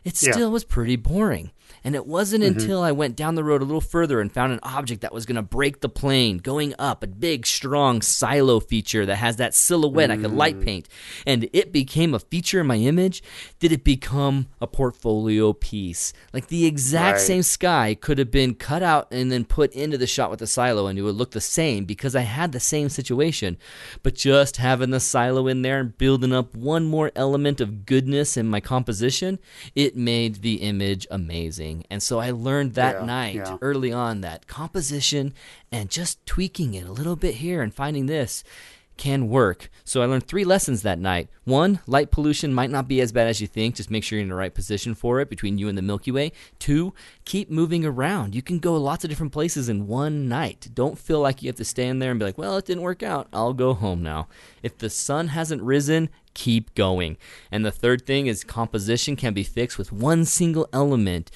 it Yeah. still was pretty boring. And it wasn't mm-hmm. until I went down the road a little further and found an object that was going to break the plane, going up, a big, strong silo feature that has that silhouette I could light mm. paint. And it became a feature in my image. Did it become a portfolio piece? Like the exact Right. same sky could have been cut out and then put into the shot with the silo and it would look the same because I had the same situation. But just having the silo in there and building up one more element of goodness in my composition, it made the image amazing. And so I learned that Yeah, night yeah. early on that composition and just tweaking it a little bit here and finding this can work. So I learned three lessons that night. One, light pollution might not be as bad as you think. Just make sure you're in the right position for it between you and the Milky Way. Two, keep moving around. You can go lots of different places in one night. Don't feel like you have to stand there and be like, well, it didn't work out. I'll go home now. If the sun hasn't risen, keep going. And the third thing is composition can be fixed with one single element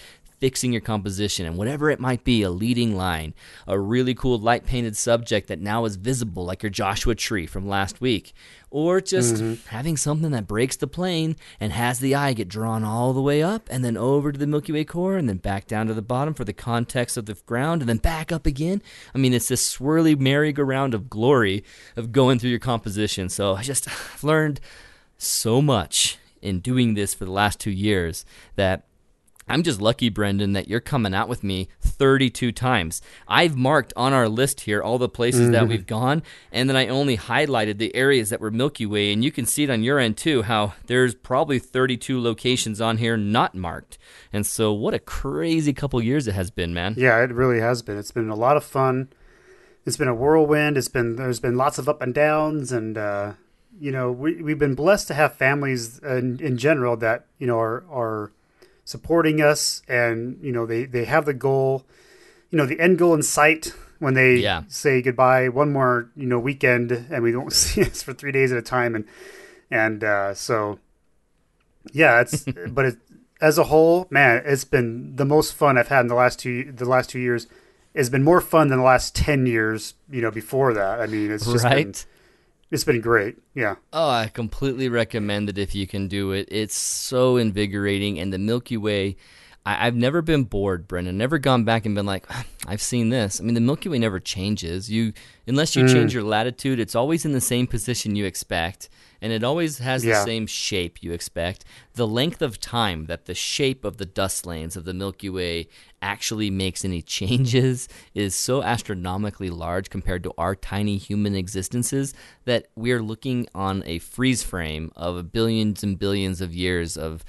fixing your composition and whatever it might be a leading line, a really cool light painted subject that now is visible, like your Joshua tree from last week, or just mm-hmm. having something that breaks the plane and has the eye get drawn all the way up and then over to the Milky Way core and then back down to the bottom for the context of the ground and then back up again. I mean, it's this swirly merry-go-round of glory of going through your composition. So I just <sighs> learned so much in doing this for the last two years that I'm just lucky, Brendan, that you're coming out with me 32 times. I've marked on our list here all the places that we've gone, and then I only highlighted the areas that were Milky Way, and you can see it on your end too, how there's probably 32 locations on here not marked. And so, what a crazy couple years it has been, man. Yeah, it really has been. It's been a lot of fun. It's been a whirlwind. It's been there's been lots of up and downs, and uh, you know we we've been blessed to have families in, in general that you know are are supporting us, and you know they they have the goal, you know the end goal in sight when they Yeah. say goodbye. One more you know weekend, and we don't <laughs> see us for three days at a time, and and uh, so yeah, it's <laughs> but it, as a whole, man, it's been the most fun I've had in the last two the last two years. It's been more fun than the last ten years, you know, before that. I mean, it's just Right? been, it's been great. Yeah, Oh, I completely recommend it if you can do it. It's so invigorating, and the Milky Way. I, I've never been bored, Brendan. Never gone back and been like, "Ah, I've seen this. I mean, the Milky Way never changes. You, unless you change your latitude, it's always in the same position you expect, and it always has the same shape you expect. The length of time that the shape of the dust lanes of the Milky Way actually makes any <laughs> changes is so astronomically large compared to our tiny human existences that we're looking on a freeze frame of billions and billions of years of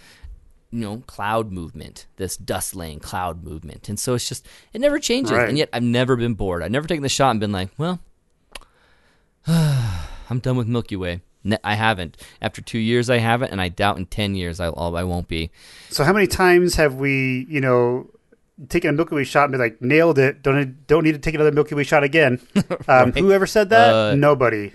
you know cloud movement this dust lane cloud movement. And so it's just it never changes. Right. and yet i've never been bored. I've never taken the shot and been like well <sighs> i'm done with milky way i haven't after two years i haven't and i doubt in 10 years i, I won't be So how many times have we, you know, taken a Milky Way shot and be like, nailed it? Don't don't need to take another Milky Way shot again. <laughs> Um, Who ever said that? Uh, Nobody.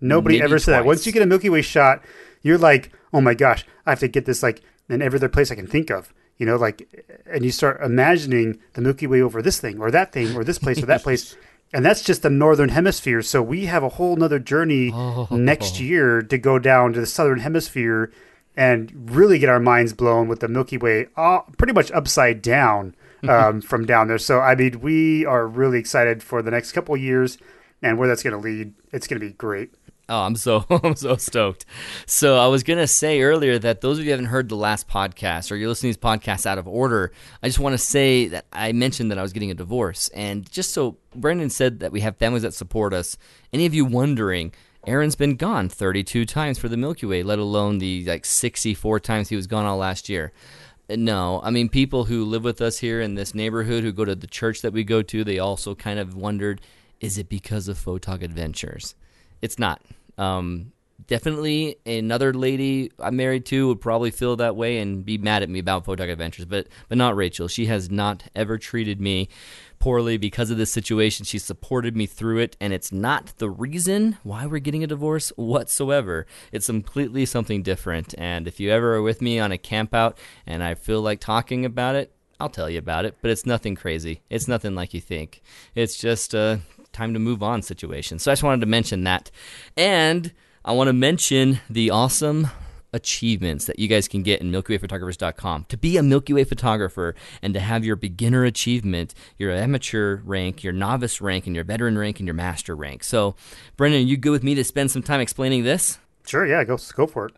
Nobody ever said that. Once you get a Milky Way shot, you're like, oh my gosh, I have to get this like in every other place I can think of. You know, like, and you start imagining the Milky Way over this thing or that thing or this place or that <laughs> place. And that's just the northern hemisphere. So we have a whole nother journey Oh. next year to go down to the southern hemisphere and really get our minds blown with the Milky Way uh, pretty much upside down <laughs> um, from down there. So, I mean, we are really excited for the next couple of years and where that's going to lead. It's going to be great. Oh, I'm so <laughs> I'm so stoked. So I was gonna say earlier that those of you haven't heard the last podcast or you're listening to these podcasts out of order, I just want to say that I mentioned that I was getting a divorce, and just so Brendan said that we have families that support us. Any of you wondering? Aaron's been gone 32 times for the Milky Way, let alone the like 64 times he was gone all last year. No, I mean people who live with us here in this neighborhood who go to the church that we go to, they also kind of wondered, is it because of Photog Adventures? It's not. Um, definitely another lady I'm married to would probably feel that way and be mad at me about Photog Adventures, but but not Rachel. She has not ever treated me poorly because of this situation. She supported me through it, and it's not the reason why we're getting a divorce whatsoever. It's completely something different. And if you ever are with me on a camp out and I feel like talking about it, I'll tell you about it. But it's nothing crazy. It's nothing like you think. It's just a time to move on situation. So I just wanted to mention that. And I want to mention the awesome achievements that you guys can get in MilkyWayPhotographers.com. To be a Milky Way photographer and to have your beginner achievement, your amateur rank, your novice rank, and your veteran rank, and your master rank. So, Brendan, are you good with me to spend some time explaining this? Sure, yeah, go go for it.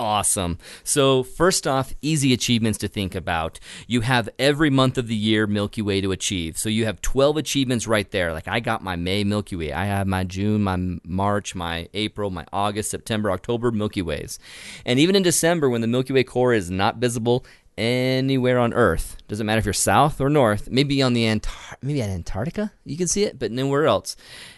Awesome. So, first off, easy achievements to think about. You have every month of the year Milky Way to achieve. So, you have 12 achievements right there. Like, I got my May Milky Way. I have my June, my March, my April, my August, September, October Milky Ways. And even in December, when the Milky Way core is not visible, anywhere on Earth. Doesn't matter if you're south or north. Maybe on the Antar- maybe at Antarctica you can see it, but nowhere else.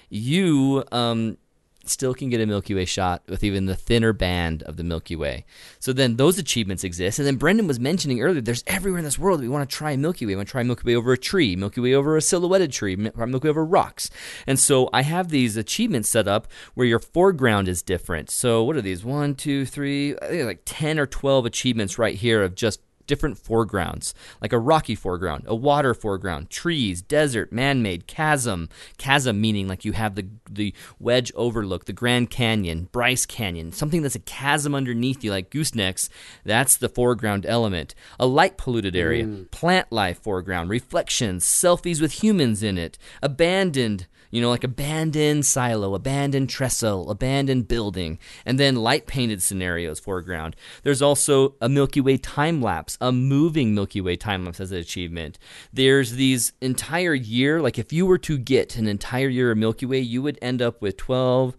You um, still can get a Milky Way shot with even the thinner band of the Milky Way. So then those achievements exist. And then Brendan was mentioning earlier, there's everywhere in this world we want to try Milky Way. We want to try Milky Way over a tree, Milky Way over a silhouetted tree, Milky Way over rocks. And so I have these achievements set up where your foreground is different. So what are these? One, two, three, I think like 10 or 12 achievements right here of just different foregrounds, like a rocky foreground, a water foreground, trees, desert, man-made, chasm, chasm meaning like you have the the wedge overlook, the Grand Canyon, Bryce Canyon, something that's a chasm underneath you like goosenecks, that's the foreground element. A light polluted area, mm. plant life foreground, reflections, selfies with humans in it, abandoned you know, like abandoned silo, abandoned trestle, abandoned building, and then light painted scenarios foreground. There's also a Milky Way time lapse, a moving Milky Way time lapse as an achievement. There's these entire year, like if you were to get an entire year of Milky Way, you would end up with 12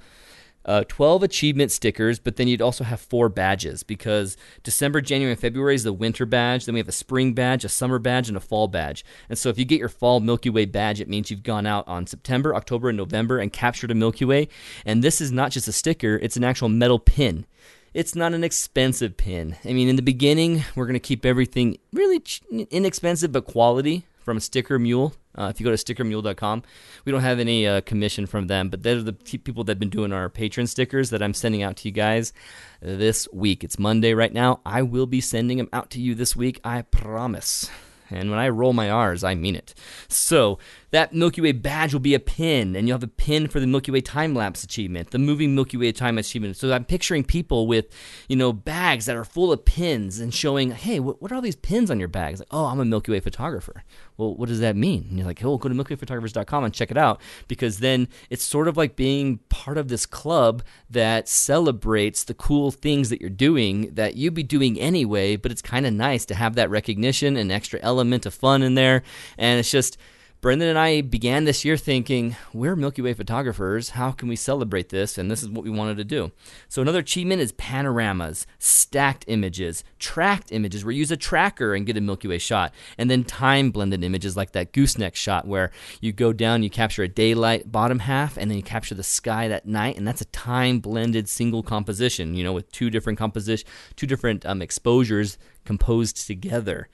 uh, 12 achievement stickers, but then you'd also have four badges because December, January, and February is the winter badge. Then we have a spring badge, a summer badge, and a fall badge. And so if you get your fall Milky Way badge, it means you've gone out on September, October, and November and captured a Milky Way. And this is not just a sticker, it's an actual metal pin. It's not an expensive pin. I mean, in the beginning, we're going to keep everything really inexpensive but quality from Sticker Mule. Uh, if you go to stickermule.com, we don't have any uh, commission from them, but they're the people that have been doing our patron stickers that I'm sending out to you guys this week. It's Monday right now. I will be sending them out to you this week. I promise. And when I roll my R's, I mean it. So that Milky Way badge will be a pin, and you'll have a pin for the Milky Way time lapse achievement, the moving Milky Way time achievement. So I'm picturing people with, you know, bags that are full of pins and showing, hey, what, what are all these pins on your bags? Like, oh, I'm a Milky Way photographer. Well, what does that mean? And you're like, oh, go to MilkyWayPhotographers.com and check it out because then it's sort of like being part of this club that celebrates the cool things that you're doing that you'd be doing anyway, but it's kind of nice to have that recognition and extra element of fun in there. And it's just, Brendan and I began this year thinking, we're Milky Way photographers. How can we celebrate this? And this is what we wanted to do. So, another achievement is panoramas, stacked images, tracked images where you use a tracker and get a Milky Way shot, and then time blended images like that gooseneck shot where you go down, you capture a daylight bottom half, and then you capture the sky that night, and that's a time blended single composition, you know, with two different composition, two different um, exposures composed together.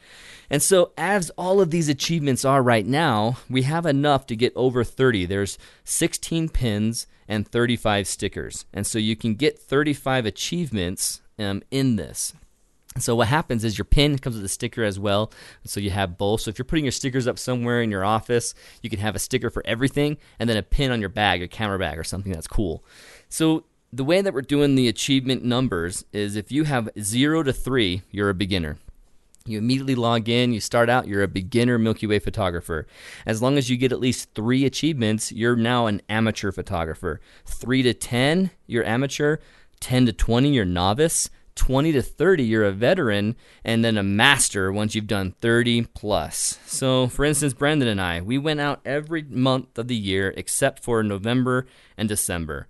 And so, as all of these achievements are right now, we have enough to get over 30. There's 16 pins and 35 stickers. And so, you can get 35 achievements um, in this. So what happens is your pin comes with a sticker as well. So you have both. So if you're putting your stickers up somewhere in your office, you can have a sticker for everything and then a pin on your bag, your camera bag, or something that's cool. So the way that we're doing the achievement numbers is if you have zero to three, you're a beginner. You immediately log in, you start out, you're a beginner Milky Way photographer. As long as you get at least three achievements, you're now an amateur photographer. Three to 10, you're amateur. 10 to 20, you're novice. 20 to 30, you're a veteran. And then a master once you've done 30 plus. So, for instance, Brendan and I, we went out every month of the year except for November and December.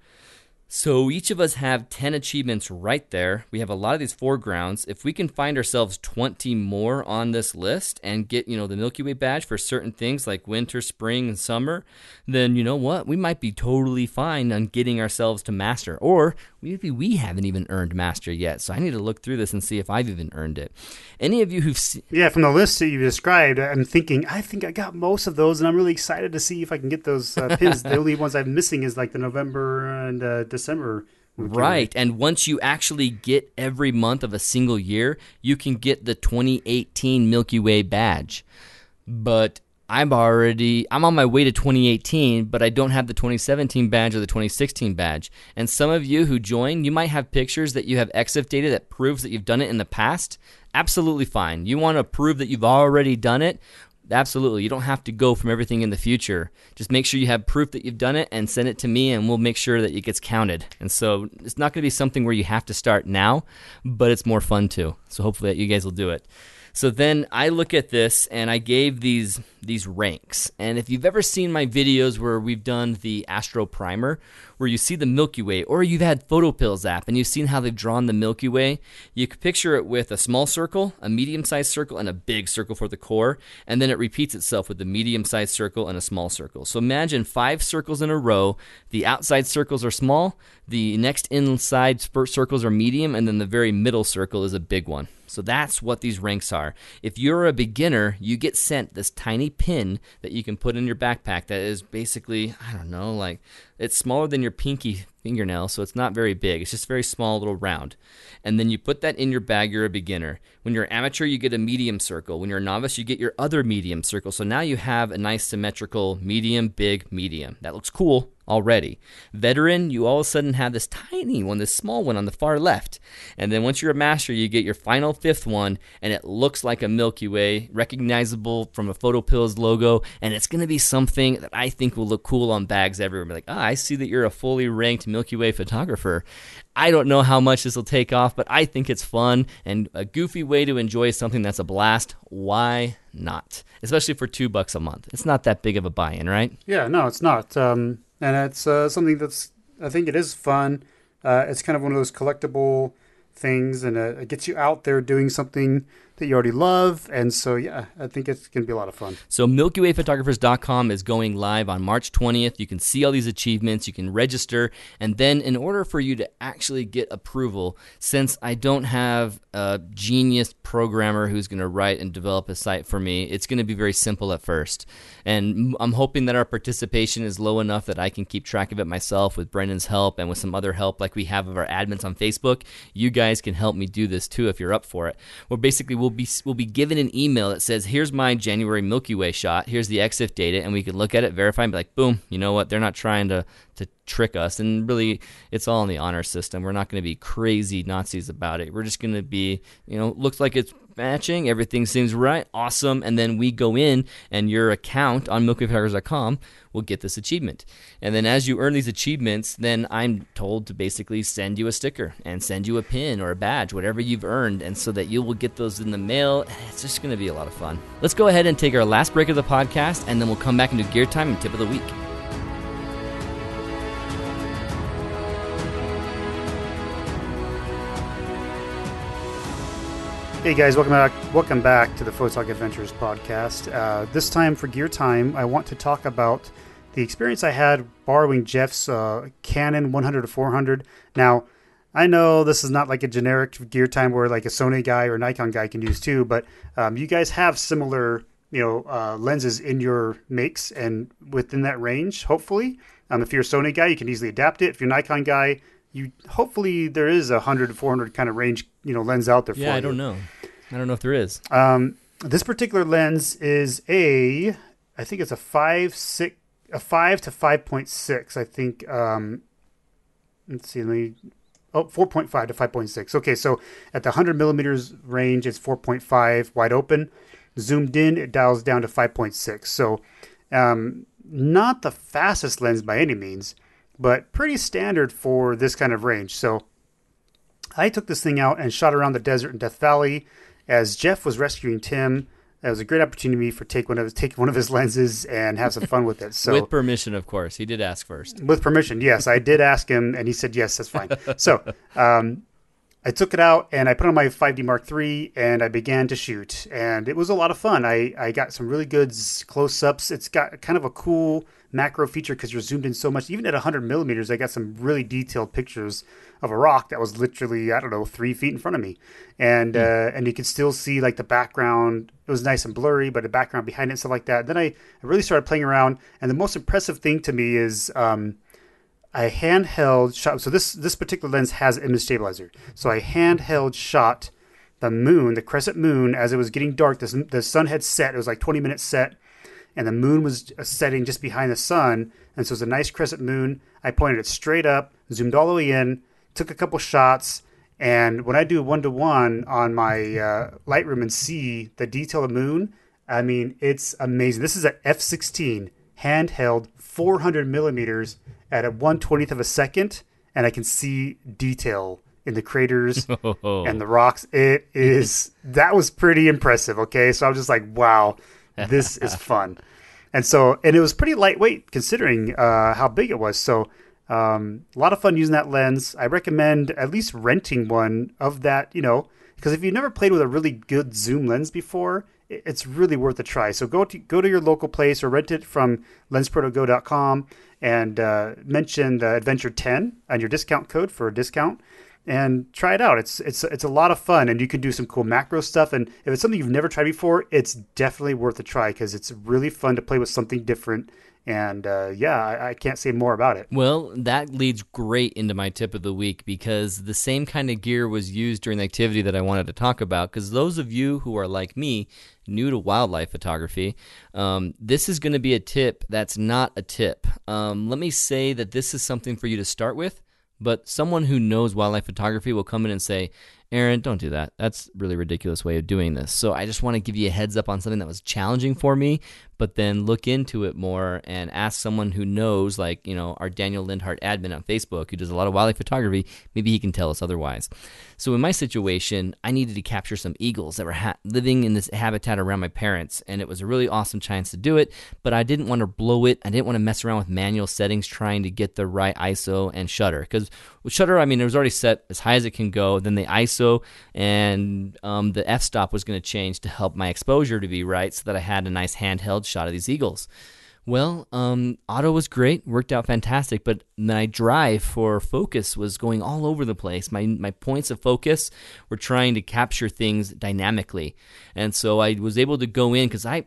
So each of us have 10 achievements right there. We have a lot of these foregrounds. If we can find ourselves 20 more on this list and get, you know, the Milky Way badge for certain things like winter, spring, and summer, then you know what? We might be totally fine on getting ourselves to master. Or maybe we haven't even earned master yet. So I need to look through this and see if I've even earned it. Any of you who've seen Yeah, from the list that you described, I'm thinking I think I got most of those and I'm really excited to see if I can get those uh, pins. the only ones I'm missing is like the November and uh, December. Right. And once you actually get every month of a single year, you can get the 2018 Milky Way badge. But I'm already I'm on my way to 2018, but I don't have the 2017 badge or the 2016 badge. And some of you who join, you might have pictures that you have EXIF data that proves that you've done it in the past. Absolutely fine. You want to prove that you've already done it? Absolutely. You don't have to go from everything in the future. Just make sure you have proof that you've done it and send it to me, and we'll make sure that it gets counted. And so it's not going to be something where you have to start now, but it's more fun too. So hopefully that you guys will do it. So then I look at this and I gave these these ranks. And if you've ever seen my videos where we've done the Astro Primer, where you see the Milky Way, or you've had PhotoPills app and you've seen how they've drawn the Milky Way, you can picture it with a small circle, a medium-sized circle, and a big circle for the core, and then it repeats itself with a medium-sized circle and a small circle. So imagine five circles in a row. The outside circles are small, the next inside circles are medium, and then the very middle circle is a big one. So that's what these ranks are. If you're a beginner, you get sent this tiny pin that you can put in your backpack that is basically, I don't know, like it's smaller than your pinky fingernail, so it's not very big. It's just very small, little round. And then you put that in your bag, you're a beginner. When you're amateur, you get a medium circle. When you're a novice, you get your other medium circle. So now you have a nice symmetrical medium, big, medium. That looks cool already. Veteran, you all of a sudden have this tiny one, this small one on the far left. And then once you're a master, you get your final fifth one, and it looks like a Milky Way, recognizable from a PhotoPills logo. And it's going to be something that I think will look cool on bags everywhere. Be like, ah, I see that you're a fully ranked Milky Way photographer. I don't know how much this will take off, but I think it's fun and a goofy way to enjoy something that's a blast. Why not? Especially for two bucks a month. It's not that big of a buy in, right? Yeah, no, it's not. Um, and it's uh, something that's I think it is fun. Uh, it's kind of one of those collectible things, and uh, it gets you out there doing something that you already love. And so, yeah, I think it's going to be a lot of fun. So, MilkyWayPhotographers.com is going live on March 20th. You can see all these achievements, you can register, and then in order for you to actually get approval, since I don't have a genius programmer who's going to write and develop a site for me, it's going to be very simple at first. And I'm hoping that our participation is low enough that I can keep track of it myself with Brendan's help and with some other help like we have of our admins on Facebook. You guys can help me do this too if you're up for it. Well, basically, we'll be we'll be given an email that says, "Here's my January Milky Way shot. Here's the EXIF data," and we can look at it, verify, and be like, "Boom! You know what? They're not trying to to trick us." And really, it's all in the honor system. We're not going to be crazy Nazis about it. We're just going to be, you know, looks like it's matching. Everything seems right. Awesome. And then we go in, and your account on milkywayphotographers.com will get this achievement. And then as you earn these achievements, then I'm told to basically send you a sticker and send you a pin or a badge, whatever you've earned, and so that you will get those in the mail. It's just going to be a lot of fun. Let's go ahead and take our last break of the podcast, and then we'll come back into gear time and tip of the week. Hey guys, welcome back. Welcome back to the Photog Adventures podcast. Uh, this time for Gear Time, I want to talk about the experience I had borrowing Jeff's uh, Canon 100 to 400. Now, I know this is not like a generic Gear Time where like a Sony guy or Nikon guy can use too, but um, you guys have similar, you know, uh, lenses in your makes and within that range. Hopefully, um, if you're a Sony guy, you can easily adapt it. If you're a Nikon guy, you hopefully there is a 100 to 400 kind of range, you know, lens out there for Yeah, I you. don't know. I don't know if there is. Um, this particular lens is a, I think it's a five six, a five to five point six. I think. Um, let's see. Let me oh 4.5 to 5.6. Okay, so at the 100 millimeters range, it's 4.5 wide open. Zoomed in, it dials down to 5.6. So um, not the fastest lens by any means, but pretty standard for this kind of range. So I took this thing out and shot around the desert in Death Valley as Jeff was rescuing Tim. It was a great opportunity for take one of take one of his <laughs> lenses and have some fun with it. So with permission, of course, he did ask first. With permission, yes, I did ask him, and he said yes, that's fine. <laughs> so um, I took it out and I put on my 5D Mark III and I began to shoot, and it was a lot of fun. I I got some really good close ups. It's got kind of a cool macro feature because you're zoomed in so much. Even at 100 millimeters, I got some really detailed pictures of a rock that was literally I don't know three feet in front of me, and mm. uh, and you could still see like the background. It was nice and blurry, but the background behind it and stuff like that. Then I, I really started playing around, and the most impressive thing to me is. Um, I handheld shot. So this this particular lens has image stabilizer. So I handheld shot the moon, the crescent moon, as it was getting dark. The, the sun had set. It was like 20 minutes set, and the moon was setting just behind the sun. And so it was a nice crescent moon. I pointed it straight up, zoomed all the way in, took a couple shots, and when I do one to one on my uh, Lightroom and see the detail of the moon, I mean, it's amazing. This is an F16 handheld 400 millimeters at a 120th of a second, and I can see detail in the craters <laughs> oh. and the rocks. It is, that was pretty impressive. Okay. So I was just like, wow, <laughs> this is fun. And so, and it was pretty lightweight considering uh, how big it was. So, um, a lot of fun using that lens. I recommend at least renting one of that, you know, because if you've never played with a really good zoom lens before, it's really worth a try. So go to go to your local place or rent it from lensprotogo.com and uh, mention the Adventure 10 and your discount code for a discount and try it out. It's it's it's a lot of fun, and you can do some cool macro stuff. And if it's something you've never tried before, it's definitely worth a try because it's really fun to play with something different and uh, yeah, I, I, can't say more about it. Well, that leads great into my tip of the week because the same kind of gear was used during the activity that I wanted to talk about. Because those of you who are like me, new to wildlife photography, um, this is going to be a tip that's not a tip. Um, let me say that this is something for you to start with. But someone who knows wildlife photography will come in and say, Aaron, don't do that. That's really ridiculous way of doing this. So I just want to give you a heads up on something that was challenging for me, but then look into it more and ask someone who knows, like, you know, our Daniel Lindhart admin on Facebook, who does a lot of wildlife photography. Maybe he can tell us otherwise. So in my situation, I needed to capture some eagles that were ha- living in this habitat around my parents, and it was a really awesome chance to do it, but I didn't want to blow it. I didn't want to mess around with manual settings trying to get the right ISO and shutter. Because with shutter, I mean, it was already set as high as it can go. Then the ISO and um, the f stop was going to change to help my exposure to be right so that I had a nice handheld shot of these eagles. Well, um, auto was great, worked out fantastic, but my drive for focus was going all over the place. My my points of focus were trying to capture things dynamically, and so I was able to go in because I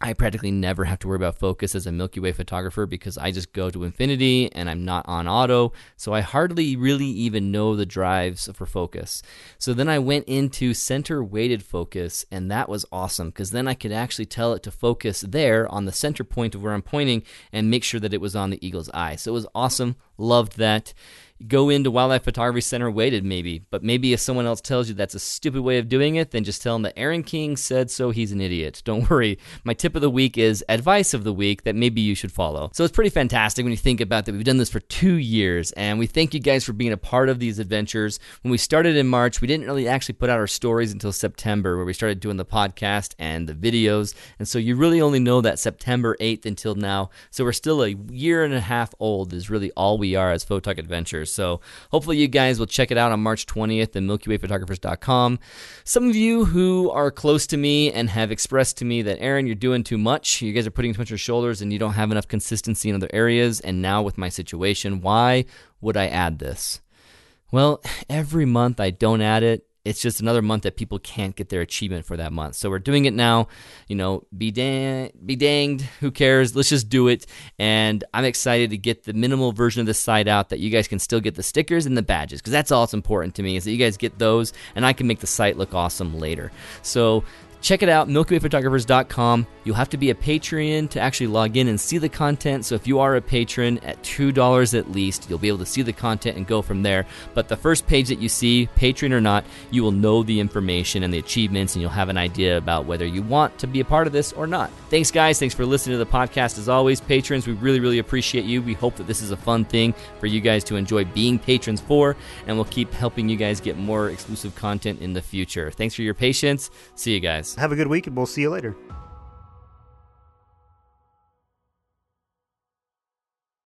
I practically never have to worry about focus as a Milky Way photographer because I just go to infinity and I'm not on auto. So I hardly really even know the drives for focus. So then I went into center weighted focus and that was awesome because then I could actually tell it to focus there on the center point of where I'm pointing and make sure that it was on the eagle's eye. So it was awesome. Loved that go into Wildlife Photography Center weighted, maybe. But maybe if someone else tells you that's a stupid way of doing it, then just tell them that Aaron King said so, he's an idiot. <laughs> Don't worry. My tip of the week is advice of the week that maybe you should follow. So it's pretty fantastic when you think about that. We've done this for two years, and we thank you guys for being a part of these adventures. When we started in March, we didn't really actually put out our stories until September, where we started doing the podcast and the videos. And so you really only know that September 8th until now. So we're still a year and a half old, is really all we are as Photog Adventures. So hopefully you guys will check it out on March 20th at MilkyWayPhotographers.com. Some of you who are close to me and have expressed to me that Aaron, you're doing too much. You guys are putting too much on your shoulders and you don't have enough consistency in other areas. And now with my situation, why would I add this? Well, every month I don't add it it's just another month that people can't get their achievement for that month. So we're doing it now. You know, be dang, be danged. Who cares? Let's just do it. And I'm excited to get the minimal version of the site out that you guys can still get the stickers and the badges because that's all that's important to me is that you guys get those and I can make the site look awesome later. So Check it out, MilkyWayPhotographers.com. You'll have to be a Patreon to actually log in and see the content. So if you are a patron at $2 at least, you'll be able to see the content and go from there. But the first page that you see, Patreon or not, you will know the information and the achievements, and you'll have an idea about whether you want to be a part of this or not. Thanks, guys. Thanks for listening to the podcast. As always, patrons, we really, really appreciate you. We hope that this is a fun thing for you guys to enjoy being patrons for, and we'll keep helping you guys get more exclusive content in the future. Thanks for your patience. See you Have a good week, and we'll see you later.